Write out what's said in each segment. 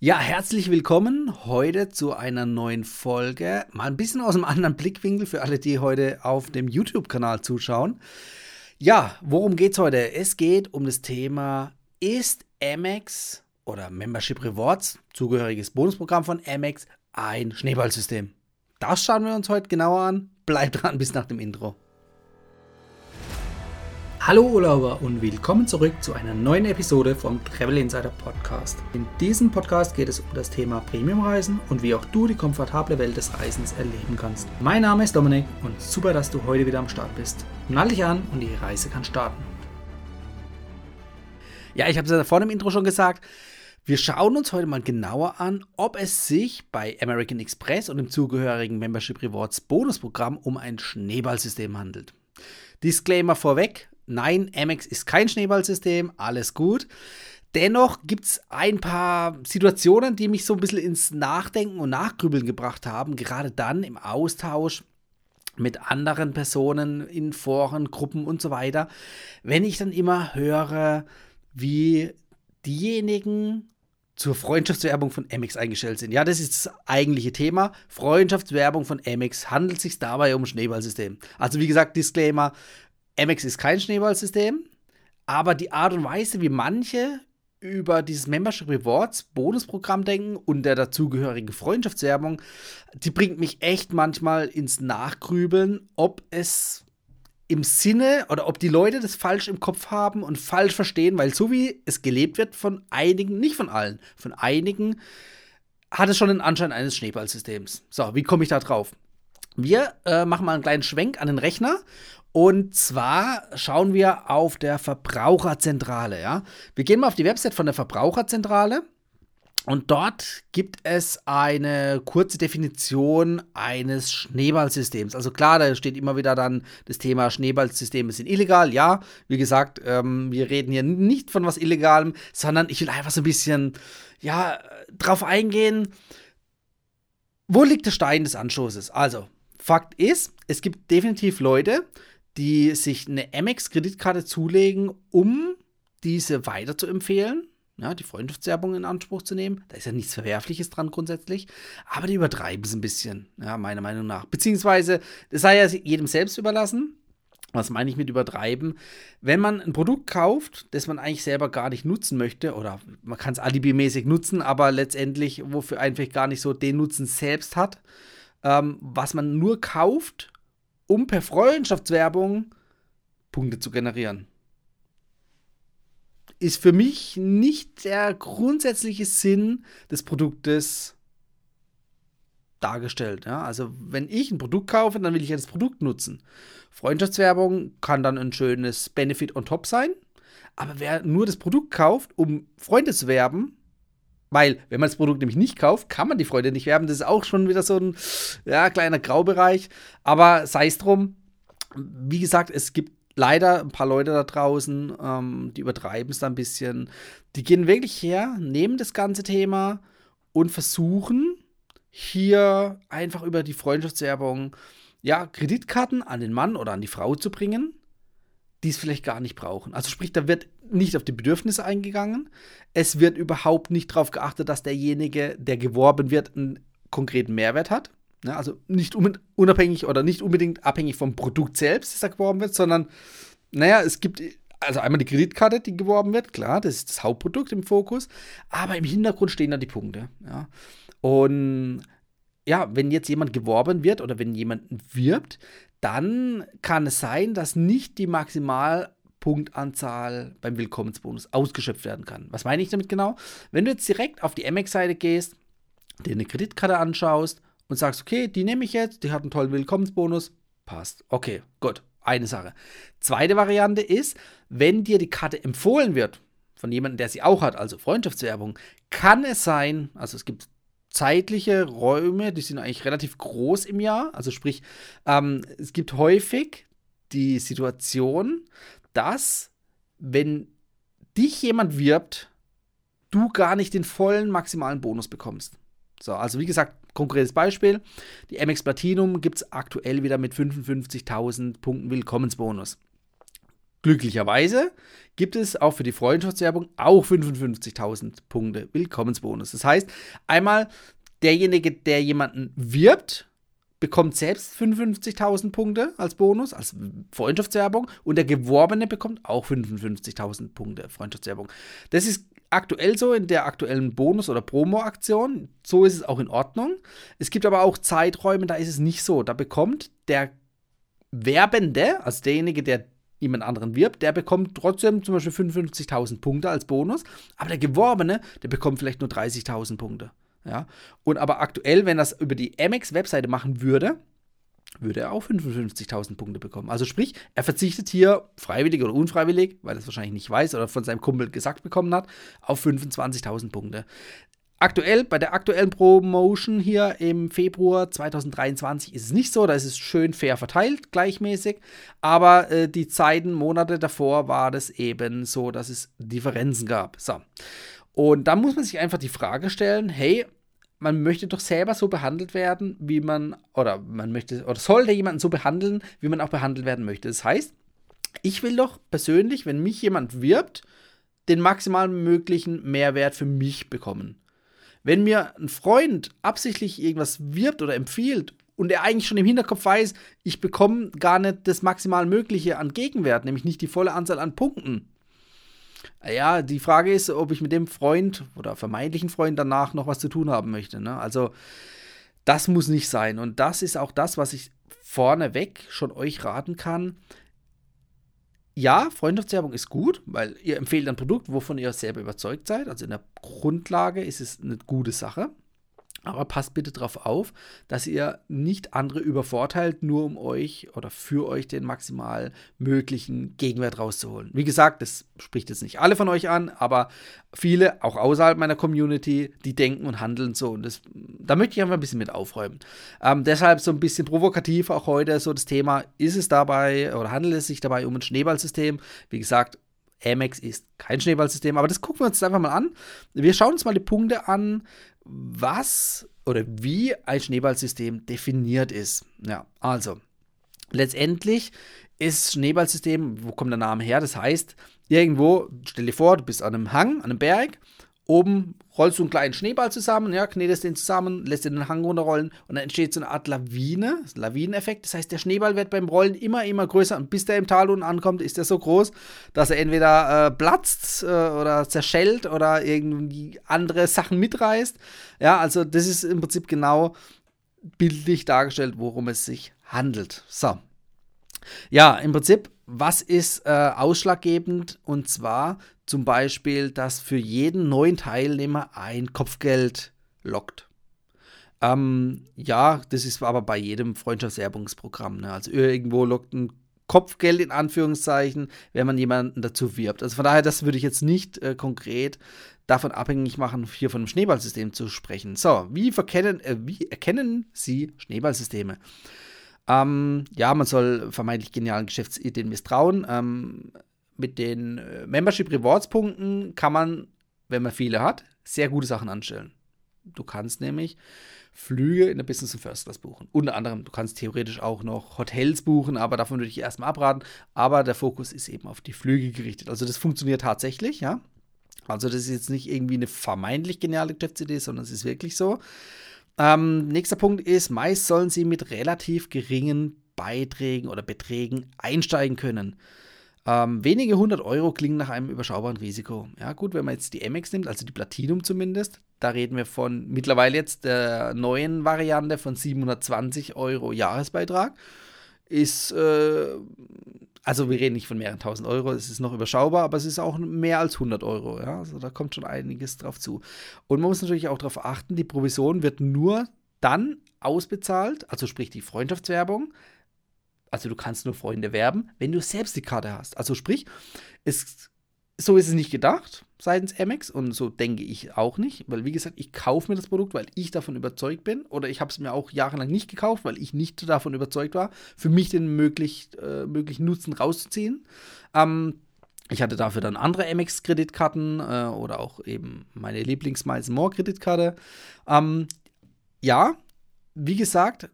Ja, herzlich willkommen heute zu einer neuen Folge. Mal ein bisschen aus einem anderen Blickwinkel für alle, die heute auf dem YouTube-Kanal zuschauen. Ja, worum geht es heute? Es geht um das Thema, ist Amex oder Membership Rewards, zugehöriges Bonusprogramm von Amex, ein Schneeballsystem? Das schauen wir uns heute genauer an. Bleibt dran bis nach dem Intro. Hallo Urlauber und willkommen zurück zu einer neuen Episode vom Travel Insider Podcast. In diesem Podcast geht es um das Thema Premiumreisen und wie auch du die komfortable Welt des Reisens erleben kannst. Mein Name ist Dominik und super, dass du heute wieder am Start bist. Nall dich an und die Reise kann starten. Ja, ich habe es ja vor dem Intro schon gesagt. Wir schauen uns heute mal genauer an, ob es sich bei American Express und dem zugehörigen Membership Rewards Bonusprogramm um ein Schneeballsystem handelt. Disclaimer vorweg, nein, Amex ist kein Schneeballsystem, alles gut. Dennoch gibt es ein paar Situationen, die mich so ein bisschen ins Nachdenken und Nachgrübeln gebracht haben, gerade dann im Austausch mit anderen Personen in Foren, Gruppen und so weiter, wenn ich dann immer höre, wie diejenigen zur Freundschaftswerbung von Amex eingestellt sind. Ja, das ist das eigentliche Thema. Freundschaftswerbung von Amex handelt sich dabei um Schneeballsystem. Also wie gesagt, Disclaimer, Amex ist kein Schneeballsystem, aber die Art und Weise, wie manche über dieses Membership Rewards Bonusprogramm denken und der dazugehörigen Freundschaftswerbung, die bringt mich echt manchmal ins Nachgrübeln, ob es im Sinne oder ob die Leute das falsch im Kopf haben und falsch verstehen, weil so wie es gelebt wird von einigen, nicht von allen, von einigen, hat es schon den Anschein eines Schneeballsystems. So, wie komme ich da drauf? Wir äh, machen mal einen kleinen Schwenk an den Rechner und zwar schauen wir auf der Verbraucherzentrale. Ja? Wir gehen mal auf die Website von der Verbraucherzentrale. Und dort gibt es eine kurze Definition eines Schneeballsystems. Also klar, da steht immer wieder dann das Thema Schneeballsysteme sind illegal. Ja, wie gesagt, ähm, wir reden hier nicht von was Illegalem, sondern ich will einfach so ein bisschen, ja, drauf eingehen, wo liegt der Stein des Anstoßes? Also, Fakt ist, es gibt definitiv Leute, die sich eine Amex-Kreditkarte zulegen, um diese weiter zu empfehlen, ja, die Freundschaftswerbung in Anspruch zu nehmen. Da ist ja nichts Verwerfliches dran grundsätzlich, aber die übertreiben es ein bisschen, ja, meiner Meinung nach. Beziehungsweise, das sei ja jedem selbst überlassen. Was meine ich mit übertreiben? Wenn man ein Produkt kauft, das man eigentlich selber gar nicht nutzen möchte, oder man kann es alibimäßig nutzen, aber letztendlich, wofür einfach gar nicht so den Nutzen selbst hat, ähm, was man nur kauft, um per Freundschaftswerbung Punkte zu generieren. Ist für mich nicht der grundsätzliche Sinn des Produktes dargestellt. Ja? Also wenn ich ein Produkt kaufe, dann will ich ja das Produkt nutzen. Freundschaftswerbung kann dann ein schönes Benefit on top sein. Aber wer nur das Produkt kauft, um Freunde zu werben, weil, wenn man das Produkt nämlich nicht kauft, kann man die Freude nicht werben. Das ist auch schon wieder so ein ja, kleiner Graubereich. Aber sei es drum. Wie gesagt, es gibt leider ein paar Leute da draußen, ähm, die übertreiben es da ein bisschen. Die gehen wirklich her, nehmen das ganze Thema und versuchen hier einfach über die Freundschaftswerbung ja, Kreditkarten an den Mann oder an die Frau zu bringen, die es vielleicht gar nicht brauchen. Also sprich, da wird nicht auf die Bedürfnisse eingegangen. Es wird überhaupt nicht darauf geachtet, dass derjenige, der geworben wird, einen konkreten Mehrwert hat. Ja, also nicht unabhängig oder nicht unbedingt abhängig vom Produkt selbst, das da geworben wird, sondern, naja, es gibt also einmal die Kreditkarte, die geworben wird, klar, das ist das Hauptprodukt im Fokus, aber im Hintergrund stehen da die Punkte. Ja. Und ja, wenn jetzt jemand geworben wird oder wenn jemand wirbt, dann kann es sein, dass nicht die maximal Punktanzahl beim Willkommensbonus ausgeschöpft werden kann. Was meine ich damit genau? Wenn du jetzt direkt auf die Amex-Seite gehst, dir eine Kreditkarte anschaust und sagst, okay, die nehme ich jetzt, die hat einen tollen Willkommensbonus, passt. Okay, gut, eine Sache. Zweite Variante ist, wenn dir die Karte empfohlen wird von jemandem, der sie auch hat, also Freundschaftswerbung, kann es sein, also es gibt zeitliche Räume, die sind eigentlich relativ groß im Jahr, also sprich, ähm, es gibt häufig die Situation, dass, wenn dich jemand wirbt, du gar nicht den vollen maximalen Bonus bekommst. So, also wie gesagt, konkretes Beispiel. Die MX Platinum gibt es aktuell wieder mit 55.000 Punkten Willkommensbonus. glücklicherweise gibt es auch für die Freundschaftswerbung auch 55.000 Punkte Willkommensbonus. Das heißt, einmal derjenige, der jemanden wirbt, bekommt selbst 55.000 Punkte als Bonus, als Freundschaftswerbung und der Geworbene bekommt auch 55.000 Punkte Freundschaftswerbung. Das ist aktuell so in der aktuellen Bonus- oder Promo-Aktion. So ist es auch in Ordnung. Es gibt aber auch Zeiträume, da ist es nicht so. Da bekommt der Werbende, also derjenige, der jemand anderen wirbt, der bekommt trotzdem zum Beispiel 55.000 Punkte als Bonus, aber der Geworbene, der bekommt vielleicht nur 30.000 Punkte. Ja? Und aber aktuell, wenn das über die Amex-Webseite machen würde, würde er auch 55.000 Punkte bekommen. Also sprich, er verzichtet hier freiwillig oder unfreiwillig, weil er es wahrscheinlich nicht weiß oder von seinem Kumpel gesagt bekommen hat, auf 25.000 Punkte. Aktuell, bei der aktuellen Promotion hier im Februar 2023 ist es nicht so, da ist es schön fair verteilt, gleichmäßig, aber äh, die Zeiten, Monate davor war das eben so, dass es Differenzen gab. So. Und da muss man sich einfach die Frage stellen, hey, man möchte doch selber so behandelt werden, wie man, oder man möchte, oder sollte jemanden so behandeln, wie man auch behandelt werden möchte. Das heißt, ich will doch persönlich, wenn mich jemand wirbt, den maximal möglichen Mehrwert für mich bekommen. Wenn mir ein Freund absichtlich irgendwas wirbt oder empfiehlt und er eigentlich schon im Hinterkopf weiß, ich bekomme gar nicht das maximal Mögliche an Gegenwert, nämlich nicht die volle Anzahl an Punkten, ja, die Frage ist, ob ich mit dem Freund oder vermeintlichen Freund danach noch was zu tun haben möchte. Ne? Also, das muss nicht sein. Und das ist auch das, was ich vorneweg schon euch raten kann. Ja, Freundschaftswerbung ist gut, weil ihr empfehlt ein Produkt, wovon ihr selber überzeugt seid. Also in der Grundlage ist es eine gute Sache. Aber passt bitte darauf auf, dass ihr nicht andere übervorteilt, nur um euch oder für euch den maximal möglichen Gegenwert rauszuholen. Wie gesagt, das spricht jetzt nicht alle von euch an, aber viele, auch außerhalb meiner Community, die denken und handeln so. Und das, da möchte ich einfach ein bisschen mit aufräumen. Ähm, deshalb so ein bisschen provokativ auch heute so das Thema, ist es dabei oder handelt es sich dabei um ein Schneeballsystem? Wie gesagt, Amex ist kein Schneeballsystem, aber das gucken wir uns jetzt einfach mal an. Wir schauen uns mal die Punkte an, was oder wie ein Schneeballsystem definiert ist. Ja, also letztendlich ist Schneeballsystem, wo kommt der Name her? Das heißt, irgendwo, stell dir vor, du bist an einem Hang, an einem Berg Oben rollst du einen kleinen Schneeball zusammen, ja, knetest den zusammen, lässt den Hang runterrollen und dann entsteht so eine Art Lawine, Lawineneffekt. Das heißt, der Schneeball wird beim Rollen immer, immer größer und bis der im Tal unten ankommt, ist er so groß, dass er entweder äh, platzt äh, oder zerschellt oder irgendwie andere Sachen mitreißt. Ja, also das ist im Prinzip genau bildlich dargestellt, worum es sich handelt. So. Ja, im Prinzip, was ist äh, ausschlaggebend? Und zwar zum Beispiel, dass für jeden neuen Teilnehmer ein Kopfgeld lockt. Ähm, ja, das ist aber bei jedem Freundschaftserbungsprogramm. Ne? Also irgendwo lockt ein Kopfgeld in Anführungszeichen, wenn man jemanden dazu wirbt. Also von daher, das würde ich jetzt nicht äh, konkret davon abhängig machen, hier von einem Schneeballsystem zu sprechen. So, wie, verkennen, äh, wie erkennen Sie Schneeballsysteme? Ähm, ja, man soll vermeintlich genialen Geschäftsideen misstrauen. Ähm, mit den äh, Membership Rewards Punkten kann man, wenn man viele hat, sehr gute Sachen anstellen. Du kannst nämlich Flüge in der Business und First Class buchen. Unter anderem, du kannst theoretisch auch noch Hotels buchen, aber davon würde ich erstmal abraten. Aber der Fokus ist eben auf die Flüge gerichtet. Also das funktioniert tatsächlich, ja. Also das ist jetzt nicht irgendwie eine vermeintlich geniale Geschäftsidee, sondern es ist wirklich so. Ähm, nächster Punkt ist, meist sollen sie mit relativ geringen Beiträgen oder Beträgen einsteigen können. Ähm, wenige hundert Euro klingen nach einem überschaubaren Risiko. Ja, gut, wenn man jetzt die MX nimmt, also die Platinum zumindest, da reden wir von mittlerweile jetzt der neuen Variante von 720 Euro Jahresbeitrag. Ist, äh, also wir reden nicht von mehreren tausend Euro, es ist noch überschaubar, aber es ist auch mehr als 100 Euro. Ja, also da kommt schon einiges drauf zu. Und man muss natürlich auch darauf achten, die Provision wird nur dann ausbezahlt, also sprich die Freundschaftswerbung, also du kannst nur Freunde werben, wenn du selbst die Karte hast. Also sprich, es, so ist es nicht gedacht seitens Amex und so denke ich auch nicht, weil wie gesagt, ich kaufe mir das Produkt, weil ich davon überzeugt bin oder ich habe es mir auch jahrelang nicht gekauft, weil ich nicht davon überzeugt war, für mich den möglich, äh, möglichen Nutzen rauszuziehen. Ähm, ich hatte dafür dann andere Amex-Kreditkarten äh, oder auch eben meine Lieblings-Miles More-Kreditkarte. Ähm, ja, wie gesagt,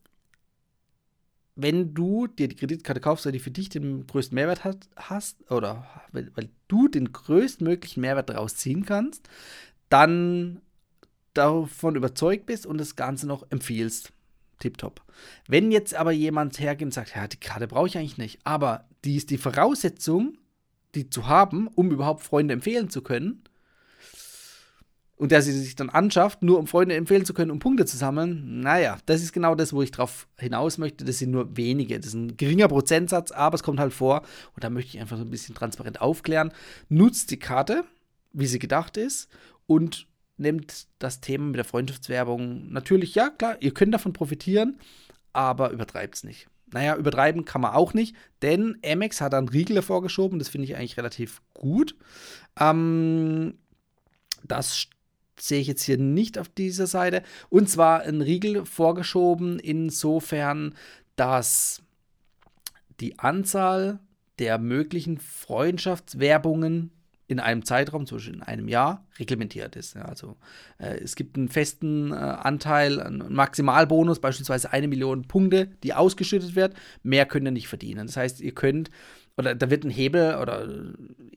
wenn du dir die Kreditkarte kaufst, weil die für dich den größten Mehrwert hat, hast oder weil, weil du den größtmöglichen Mehrwert daraus ziehen kannst, dann davon überzeugt bist und das Ganze noch empfiehlst. Tipptopp. Wenn jetzt aber jemand hergeht und sagt, ja, die Karte brauche ich eigentlich nicht, aber die ist die Voraussetzung, die zu haben, um überhaupt Freunde empfehlen zu können, und der sie sich dann anschafft, nur um Freunde empfehlen zu können, um Punkte zu sammeln, naja, das ist genau das, wo ich drauf hinaus möchte. Das sind nur wenige, das ist ein geringer Prozentsatz, aber es kommt halt vor. Und da möchte ich einfach so ein bisschen transparent aufklären. Nutzt die Karte, wie sie gedacht ist, und nimmt das Thema mit der Freundschaftswerbung natürlich, ja klar, ihr könnt davon profitieren, aber übertreibt es nicht. Naja, übertreiben kann man auch nicht, denn Amex hat einen Riegel hervorgeschoben, das finde ich eigentlich relativ gut. Ähm, das sehe ich jetzt hier nicht auf dieser Seite. Und zwar ein Riegel vorgeschoben, insofern, dass die Anzahl der möglichen Freundschaftswerbungen in einem Zeitraum, zum Beispiel in einem Jahr, reglementiert ist. Also äh, es gibt einen festen äh, Anteil, einen Maximalbonus, beispielsweise eine Million Punkte, die ausgeschüttet wird. Mehr könnt ihr nicht verdienen. Das heißt, ihr könnt oder da wird ein Hebel oder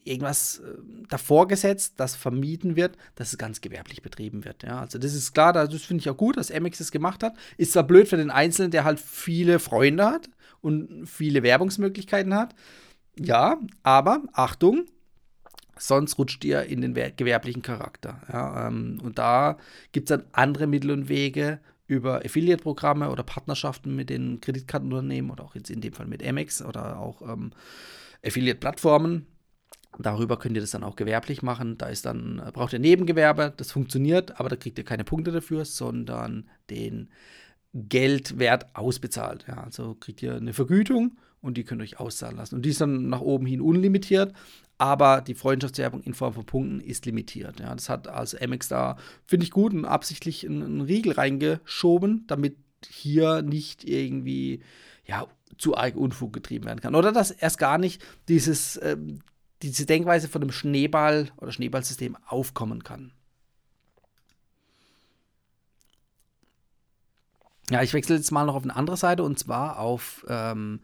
irgendwas äh, davor gesetzt, das vermieden wird, dass es ganz gewerblich betrieben wird. Ja, also das ist klar, das finde ich auch gut, dass Amex das gemacht hat. Ist zwar blöd für den Einzelnen, der halt viele Freunde hat und viele Werbungsmöglichkeiten hat. Ja, aber Achtung, sonst rutscht ihr in den gewerblichen Charakter. Ja, ähm, und da gibt es dann andere Mittel und Wege, über Affiliate-Programme oder Partnerschaften mit den Kreditkartenunternehmen oder auch jetzt in dem Fall mit Amex oder auch ähm, Affiliate-Plattformen. Darüber könnt ihr das dann auch gewerblich machen. Da ist dann, äh, braucht ihr Nebengewerbe, das funktioniert, aber da kriegt ihr keine Punkte dafür, sondern den Geldwert ausbezahlt. Ja, also kriegt ihr eine Vergütung und die könnt ihr euch auszahlen lassen. Und die ist dann nach oben hin unlimitiert, aber die Freundschaftswerbung in Form von Punkten ist limitiert. Ja, das hat also Amex da, finde ich gut, und absichtlich einen, Riegel reingeschoben, damit hier nicht irgendwie ja, zu arg Unfug getrieben werden kann. Oder dass erst gar nicht dieses, äh, diese Denkweise von einem Schneeball oder Schneeballsystem aufkommen kann. Ja, ich wechsle jetzt mal noch auf eine andere Seite und zwar auf ähm,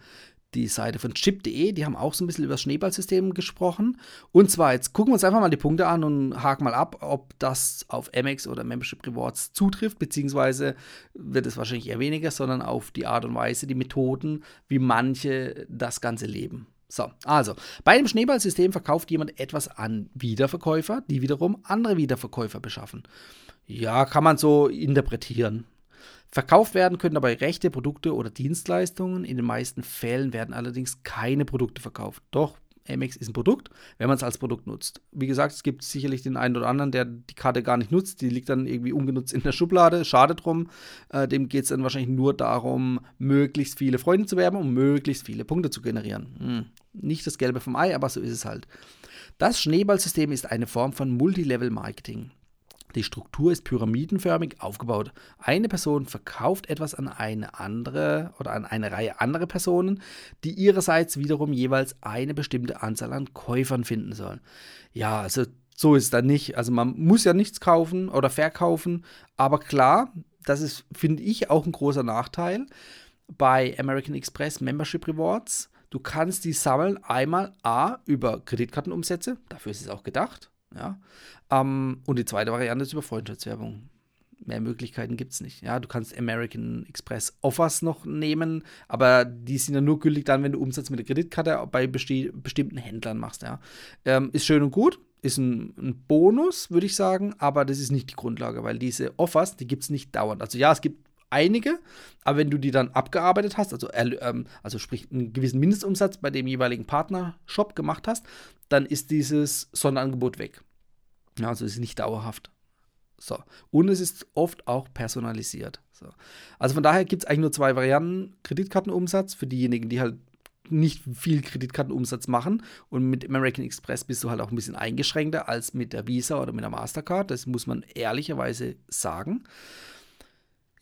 die Seite von chip.de, die haben auch so ein bisschen über das Schneeballsystem gesprochen. Und zwar, jetzt gucken wir uns einfach mal die Punkte an und haken mal ab, ob das auf Amex oder Membership Rewards zutrifft, beziehungsweise wird es wahrscheinlich eher weniger, sondern auf die Art und Weise, die Methoden, wie manche das Ganze leben. So, also, bei dem Schneeballsystem verkauft jemand etwas an Wiederverkäufer, die wiederum andere Wiederverkäufer beschaffen. Ja, kann man so interpretieren. Verkauft werden können dabei Rechte, Produkte oder Dienstleistungen. In den meisten Fällen werden allerdings keine Produkte verkauft. Doch Amex ist ein Produkt, wenn man es als Produkt nutzt. Wie gesagt, es gibt sicherlich den einen oder anderen, der die Karte gar nicht nutzt. Die liegt dann irgendwie ungenutzt in der Schublade. Schade drum. Äh, dem geht es dann wahrscheinlich nur darum, möglichst viele Freunde zu werben, um möglichst viele Punkte zu generieren. Hm. Nicht das Gelbe vom Ei, aber so ist es halt. Das Schneeballsystem ist eine Form von Multilevel-Marketing. Die Struktur ist pyramidenförmig aufgebaut. Eine Person verkauft etwas an eine andere oder an eine Reihe anderer Personen, die ihrerseits wiederum jeweils eine bestimmte Anzahl an Käufern finden sollen. Ja, also so ist es dann nicht. Also man muss ja nichts kaufen oder verkaufen, aber klar, das ist, finde ich, auch ein großer Nachteil bei American Express Membership Rewards. Du kannst die sammeln einmal A über Kreditkartenumsätze, dafür ist es auch gedacht ja? Ähm, und die zweite Variante ist über Freundschaftswerbung. Mehr Möglichkeiten gibt es nicht. Ja, du kannst American Express Offers noch nehmen, aber die sind ja nur gültig dann, wenn du Umsatz mit der Kreditkarte bei besti bestimmten Händlern machst. Ja. Ähm, ist schön und gut, ist ein, ein Bonus, würde ich sagen, aber das ist nicht die Grundlage, weil diese Offers, die gibt es nicht dauernd. Also ja, es gibt einige, aber wenn du die dann abgearbeitet hast, also, ähm, also sprich einen gewissen Mindestumsatz bei dem jeweiligen Partnershop gemacht hast, dann ist dieses Sonderangebot weg. Ja, also ist nicht dauerhaft. So. Und es ist oft auch personalisiert. So. Also von daher gibt es eigentlich nur zwei Varianten: Kreditkartenumsatz für diejenigen, die halt nicht viel Kreditkartenumsatz machen. Und mit American Express bist du halt auch ein bisschen eingeschränkter als mit der Visa oder mit der Mastercard. Das muss man ehrlicherweise sagen.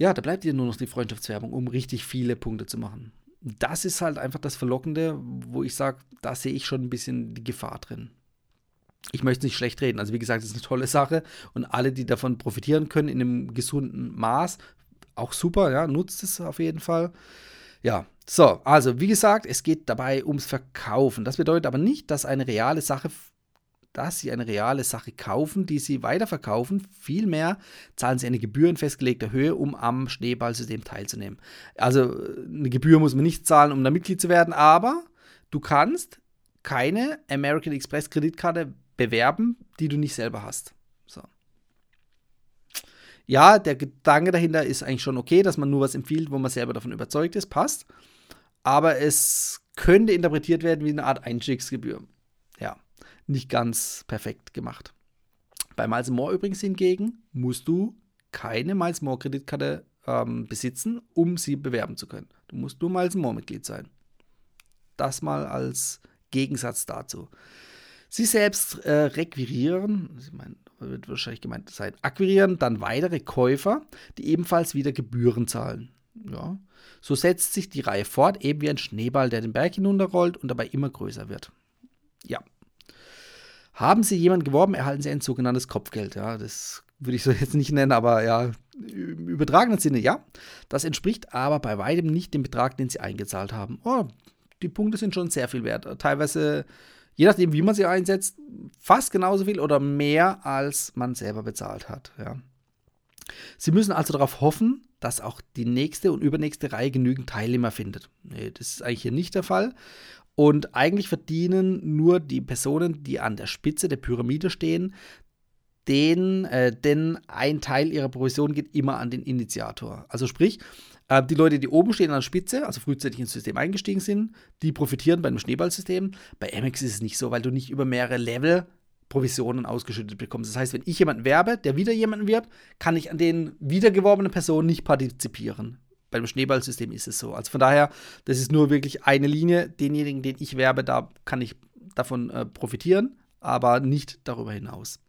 Ja, da bleibt dir nur noch die Freundschaftswerbung, um richtig viele Punkte zu machen das ist halt einfach das Verlockende, wo ich sage, da sehe ich schon ein bisschen die Gefahr drin. Ich möchte nicht schlecht reden. Also wie gesagt, es ist eine tolle Sache und alle, die davon profitieren können in einem gesunden Maß, auch super, ja, nutzt es auf jeden Fall. Ja, So, also wie gesagt, es geht dabei ums Verkaufen. Das bedeutet aber nicht, dass eine reale Sache dass sie eine reale Sache kaufen, die sie weiterverkaufen. Vielmehr zahlen sie eine Gebühr in festgelegter Höhe, um am Schneeballsystem teilzunehmen. Also eine Gebühr muss man nicht zahlen, um da Mitglied zu werden, aber du kannst keine American Express Kreditkarte bewerben, die du nicht selber hast. Ja, der Gedanke dahinter ist eigentlich schon okay, dass man nur was empfiehlt, wo man selber davon überzeugt ist, passt. Aber es könnte interpretiert werden wie eine Art Einstiegsgebühr. Nicht ganz perfekt gemacht. Bei Miles More übrigens hingegen musst du keine Miles More Kreditkarte ähm, besitzen, um sie bewerben zu können. Du musst nur Miles More Mitglied sein. Das mal als Gegensatz dazu. Sie selbst äh, requirieren, ich meine, wird wahrscheinlich gemeint sein, akquirieren dann weitere Käufer, die ebenfalls wieder Gebühren zahlen. Ja. So setzt sich die Reihe fort, eben wie ein Schneeball, der den Berg hinunterrollt und dabei immer größer wird. Ja, haben Sie jemanden geworben, erhalten Sie ein sogenanntes Kopfgeld. Ja, das würde ich so jetzt nicht nennen, aber ja, im übertragenen Sinne ja. Das entspricht aber bei weitem nicht dem Betrag, den Sie eingezahlt haben. Oh, die Punkte sind schon sehr viel wert. Teilweise, je nachdem, wie man sie einsetzt, fast genauso viel oder mehr, als man selber bezahlt hat. Ja. Sie müssen also darauf hoffen, dass auch die nächste und übernächste Reihe genügend Teilnehmer findet. Nee, das ist eigentlich hier nicht der Fall. Und eigentlich verdienen nur die Personen, die an der Spitze der Pyramide stehen, den, äh, denn ein Teil ihrer Provision geht immer an den Initiator. Also sprich, äh, die Leute, die oben stehen an der Spitze, also frühzeitig ins System eingestiegen sind, die profitieren beim Schneeballsystem. Bei Amex ist es nicht so, weil du nicht über mehrere Level Provisionen ausgeschüttet bekommst. Das heißt, wenn ich jemanden werbe, der wieder jemanden wirbt, kann ich an den wiedergeworbenen Personen nicht partizipieren beim Schneeballsystem ist es so. Also von daher, das ist nur wirklich eine Linie. Denjenigen, den ich werbe, da kann ich davon äh, profitieren, aber nicht darüber hinaus.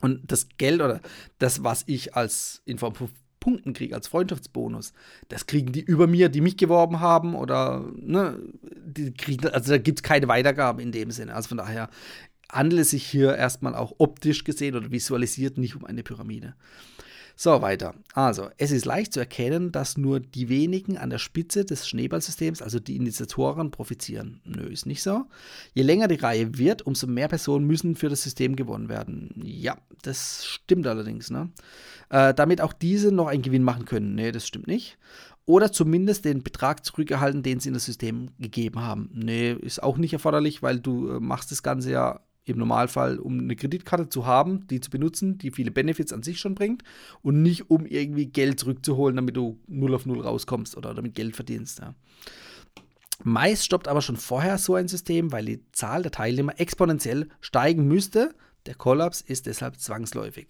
Und das Geld oder das, was ich als in Form von Punkten kriege, als Freundschaftsbonus, das kriegen die über mir, die mich geworben haben oder, ne, die kriegen, also da gibt es keine Weitergabe in dem Sinne. Also von daher handelt es sich hier erstmal auch optisch gesehen oder visualisiert nicht um eine Pyramide. So, weiter. Also, es ist leicht zu erkennen, dass nur die wenigen an der Spitze des Schneeballsystems, also die Initiatoren, profitieren. Nö, ist nicht so. Je länger die Reihe wird, umso mehr Personen müssen für das System gewonnen werden. Ja, das stimmt allerdings. Ne? Äh, damit auch diese noch einen Gewinn machen können. Nee, das stimmt nicht. Oder zumindest den Betrag zurückerhalten, den sie in das System gegeben haben. Nee, ist auch nicht erforderlich, weil du äh, machst das Ganze ja im Normalfall, um eine Kreditkarte zu haben, die zu benutzen, die viele Benefits an sich schon bringt und nicht um irgendwie Geld zurückzuholen, damit du 0 auf 0 rauskommst oder damit Geld verdienst. Ja. Meist stoppt aber schon vorher so ein System, weil die Zahl der Teilnehmer exponentiell steigen müsste. Der Kollaps ist deshalb zwangsläufig.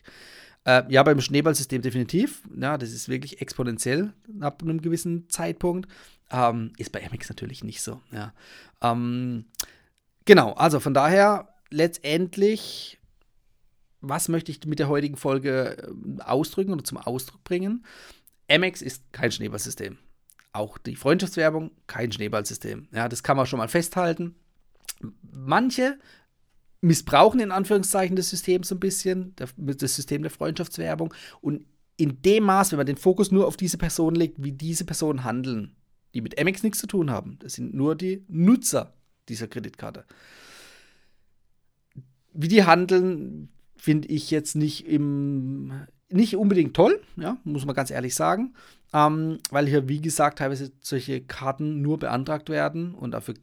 Äh, ja, beim Schneeballsystem definitiv. Ja, das ist wirklich exponentiell ab einem gewissen Zeitpunkt. Ähm, ist bei Amex natürlich nicht so. Ja. Ähm, genau, also von daher letztendlich, was möchte ich mit der heutigen Folge ähm, ausdrücken oder zum Ausdruck bringen? Amex ist kein Schneeballsystem. Auch die Freundschaftswerbung kein Schneeballsystem. Ja, das kann man schon mal festhalten. Manche missbrauchen in Anführungszeichen das System so ein bisschen, das System der Freundschaftswerbung. Und in dem Maß, wenn man den Fokus nur auf diese Personen legt, wie diese Personen handeln, die mit Amex nichts zu tun haben, das sind nur die Nutzer dieser Kreditkarte wie die handeln, finde ich jetzt nicht im nicht unbedingt toll, ja, muss man ganz ehrlich sagen, ähm, weil hier, wie gesagt, teilweise solche Karten nur beantragt werden und dafür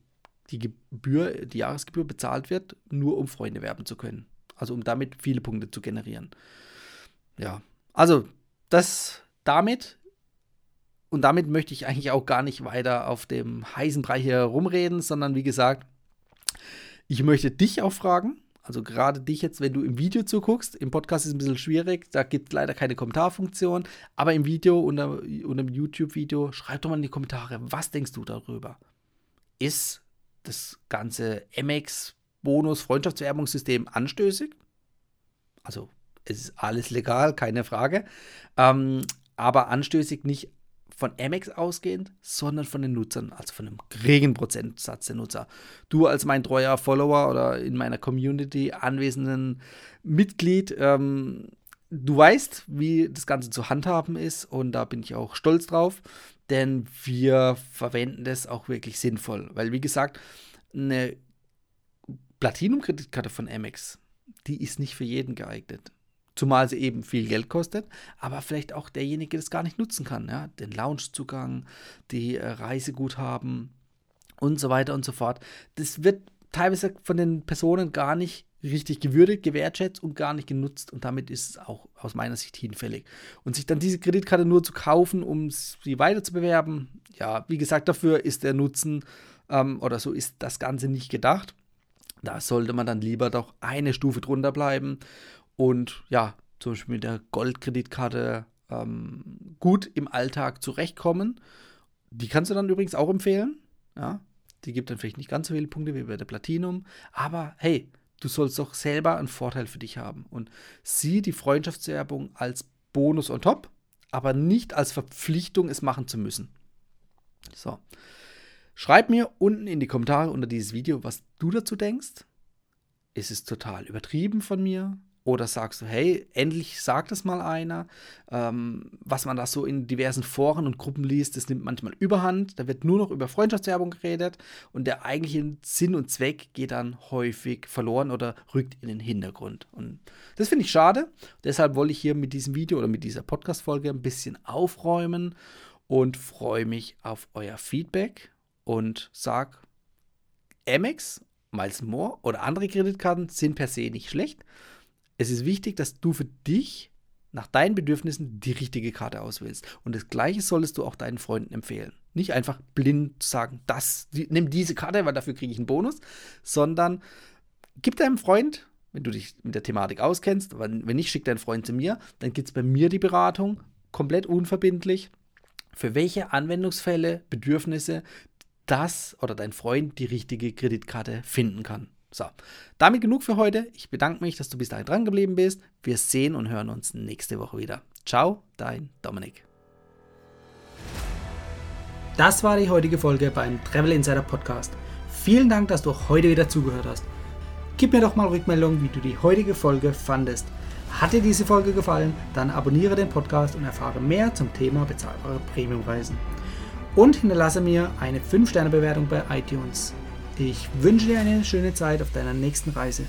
die Gebühr, die Jahresgebühr bezahlt wird, nur um Freunde werben zu können. Also um damit viele Punkte zu generieren. Ja, also das damit und damit möchte ich eigentlich auch gar nicht weiter auf dem heißen Brei hier rumreden, sondern wie gesagt, ich möchte dich auch fragen, also gerade dich jetzt, wenn du im Video zuguckst, im Podcast ist es ein bisschen schwierig, da gibt es leider keine Kommentarfunktion, aber im Video, unter dem YouTube-Video, schreib doch mal in die Kommentare, was denkst du darüber? Ist das ganze MX-Bonus-Freundschaftswerbungssystem anstößig? Also, es ist alles legal, keine Frage. Ähm, aber anstößig nicht von Amex ausgehend, sondern von den Nutzern, also von einem geringen Prozentsatz der Nutzer. Du als mein treuer Follower oder in meiner Community anwesenden Mitglied, ähm, du weißt, wie das Ganze zu handhaben ist und da bin ich auch stolz drauf, denn wir verwenden das auch wirklich sinnvoll. Weil, wie gesagt, eine Platinum-Kreditkarte von Amex, die ist nicht für jeden geeignet. Zumal sie eben viel Geld kostet, aber vielleicht auch derjenige das gar nicht nutzen kann. Ja? Den Loungezugang, die äh, Reiseguthaben und so weiter und so fort. Das wird teilweise von den Personen gar nicht richtig gewürdigt, gewertschätzt und gar nicht genutzt. Und damit ist es auch aus meiner Sicht hinfällig. Und sich dann diese Kreditkarte nur zu kaufen, um sie weiter zu bewerben, ja, wie gesagt, dafür ist der Nutzen ähm, oder so ist das Ganze nicht gedacht. Da sollte man dann lieber doch eine Stufe drunter bleiben und ja, zum Beispiel mit der Goldkreditkarte ähm, gut im Alltag zurechtkommen. Die kannst du dann übrigens auch empfehlen. Ja, die gibt dann vielleicht nicht ganz so viele Punkte wie bei der Platinum, aber hey, Du sollst doch selber einen Vorteil für dich haben. Und sieh die Freundschaftswerbung als Bonus on top, aber nicht als Verpflichtung, es machen zu müssen. So. Schreib mir unten in die Kommentare unter dieses Video, was du dazu denkst. Ist es total übertrieben von mir? Oder sagst du, hey, endlich sagt es mal einer. Ähm, was man da so in diversen Foren und Gruppen liest, das nimmt manchmal überhand. Da wird nur noch über Freundschaftswerbung geredet und der eigentliche Sinn und Zweck geht dann häufig verloren oder rückt in den Hintergrund. Und das finde ich schade. Deshalb wollte ich hier mit diesem Video oder mit dieser Podcast-Folge ein bisschen aufräumen und freue mich auf euer Feedback und sag, Amex, Miles More oder andere Kreditkarten sind per se nicht schlecht es ist wichtig, dass du für dich nach deinen Bedürfnissen die richtige Karte auswählst. Und das Gleiche solltest du auch deinen Freunden empfehlen. Nicht einfach blind sagen, das, nimm diese Karte, weil dafür kriege ich einen Bonus, sondern gib deinem Freund, wenn du dich mit der Thematik auskennst, wenn nicht, schick deinen Freund zu mir, dann gibt es bei mir die Beratung, komplett unverbindlich, für welche Anwendungsfälle, Bedürfnisse das oder dein Freund die richtige Kreditkarte finden kann. So, damit genug für heute. Ich bedanke mich, dass du bis dahin dran geblieben bist. Wir sehen und hören uns nächste Woche wieder. Ciao, dein Dominik. Das war die heutige Folge beim Travel Insider Podcast. Vielen Dank, dass du heute wieder zugehört hast. Gib mir doch mal Rückmeldung, wie du die heutige Folge fandest. Hat dir diese Folge gefallen, dann abonniere den Podcast und erfahre mehr zum Thema bezahlbare Premiumreisen. Und hinterlasse mir eine 5-Sterne-Bewertung bei iTunes. Ich wünsche dir eine schöne Zeit auf deiner nächsten Reise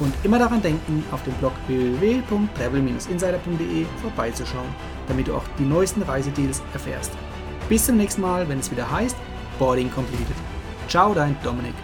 und immer daran denken, auf dem Blog www.travel-insider.de vorbeizuschauen, damit du auch die neuesten Reisedeals erfährst. Bis zum nächsten Mal, wenn es wieder heißt Boarding Completed. Ciao, dein Dominik.